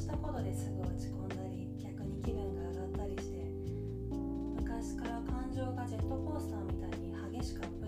したことですぐ落ち込んだり逆に気分が上がったりして昔から感情がジェットコースターみたいに激しかった。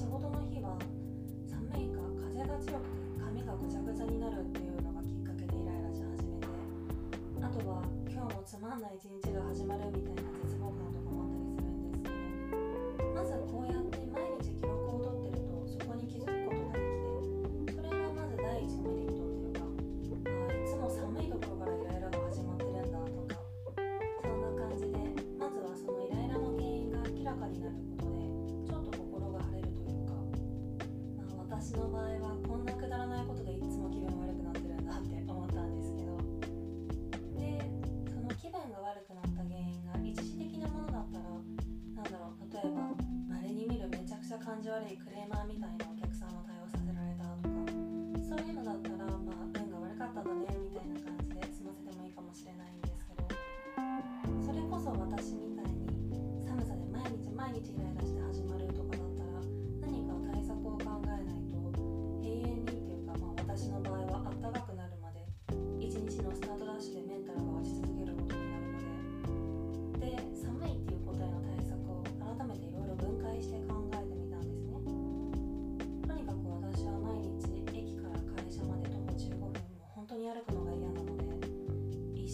仕事の日は寒いか風が強くて髪がぐちゃぐちゃになるっていうのがきっかけでイライラし始めてあとは今日もつまんない一日が始まるみたいな絶望感とかもあったりするんですけどまずこうやって悪いクレーマーみたいな。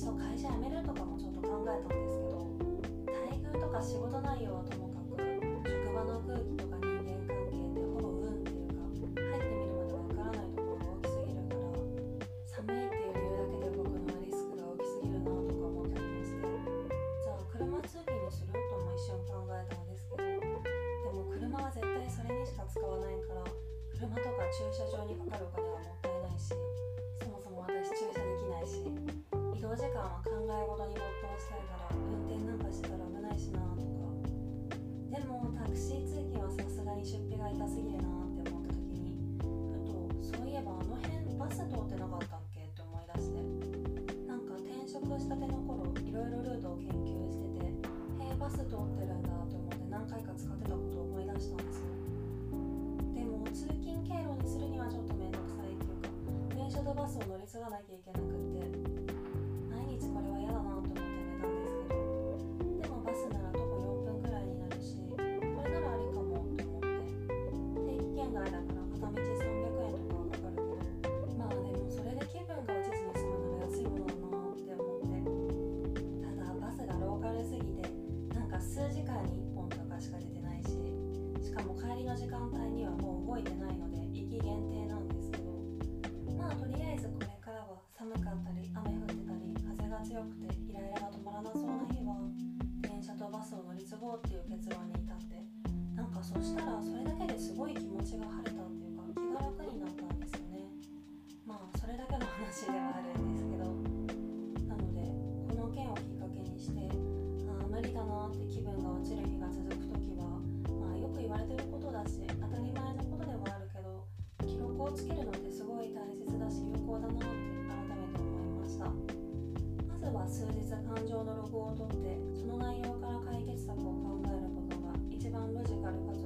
いっそ会社辞めるとかもちょっと考えたんですけど待遇とか仕事内容はともかく職場の空気とか人間関係ってほぼ運っていうか入ってみるまでわからないところが大きすぎるから寒いっていう理由だけで動くのリスクが大きすぎるなとか思ったりもしてじゃあ車通勤にするとも一瞬考えたんですけどでも車は絶対それにしか使わないから車とか駐車場にかかるお金出費が痛すぎるなって思った時にふとそういえばあの辺バス通ってなかったっけ？って思い出して。なんか転職したての頃いろいろルートを研究しててへえバス通ってるんだと思って何回か使ってたことを思い出したんですよ。でも通勤経路にするにはちょっと面倒くさいっていうか電車とバスを乗り継がなきゃいけなくって毎日これは嫌だなと思って寝たんですけどでもバスなら定期券外だから片道300円とかはかかるけどまあでもそれで気分が落ちずに済むなら安いものだなって思ってただバスがローカルすぎてなんか数時間に1本とかしか出てないししかも帰りの時間帯にはもう動いてないので行き限定なんですけどまあとりあえずこれからは寒かったり雨降ってたり風が強くてイライラが止まらなそうな日は電車とバスを乗り継ごうっていう結論に至って。なんかそしたらそれだけですごい気持ちが晴れたっていうか気が楽になったんですよね。まあそれだけの話ではあるんですけど。なのでこの件をきっかけにしてああ無理だなって気分が落ちる日が続く時はまあよく言われてることだし当たり前のことではあるけど記録をつけるのってすごい大切だし有効だなって改めて思いました。まずは数日感情のログを取ってその内容から解決策を考一番ロジカルかつ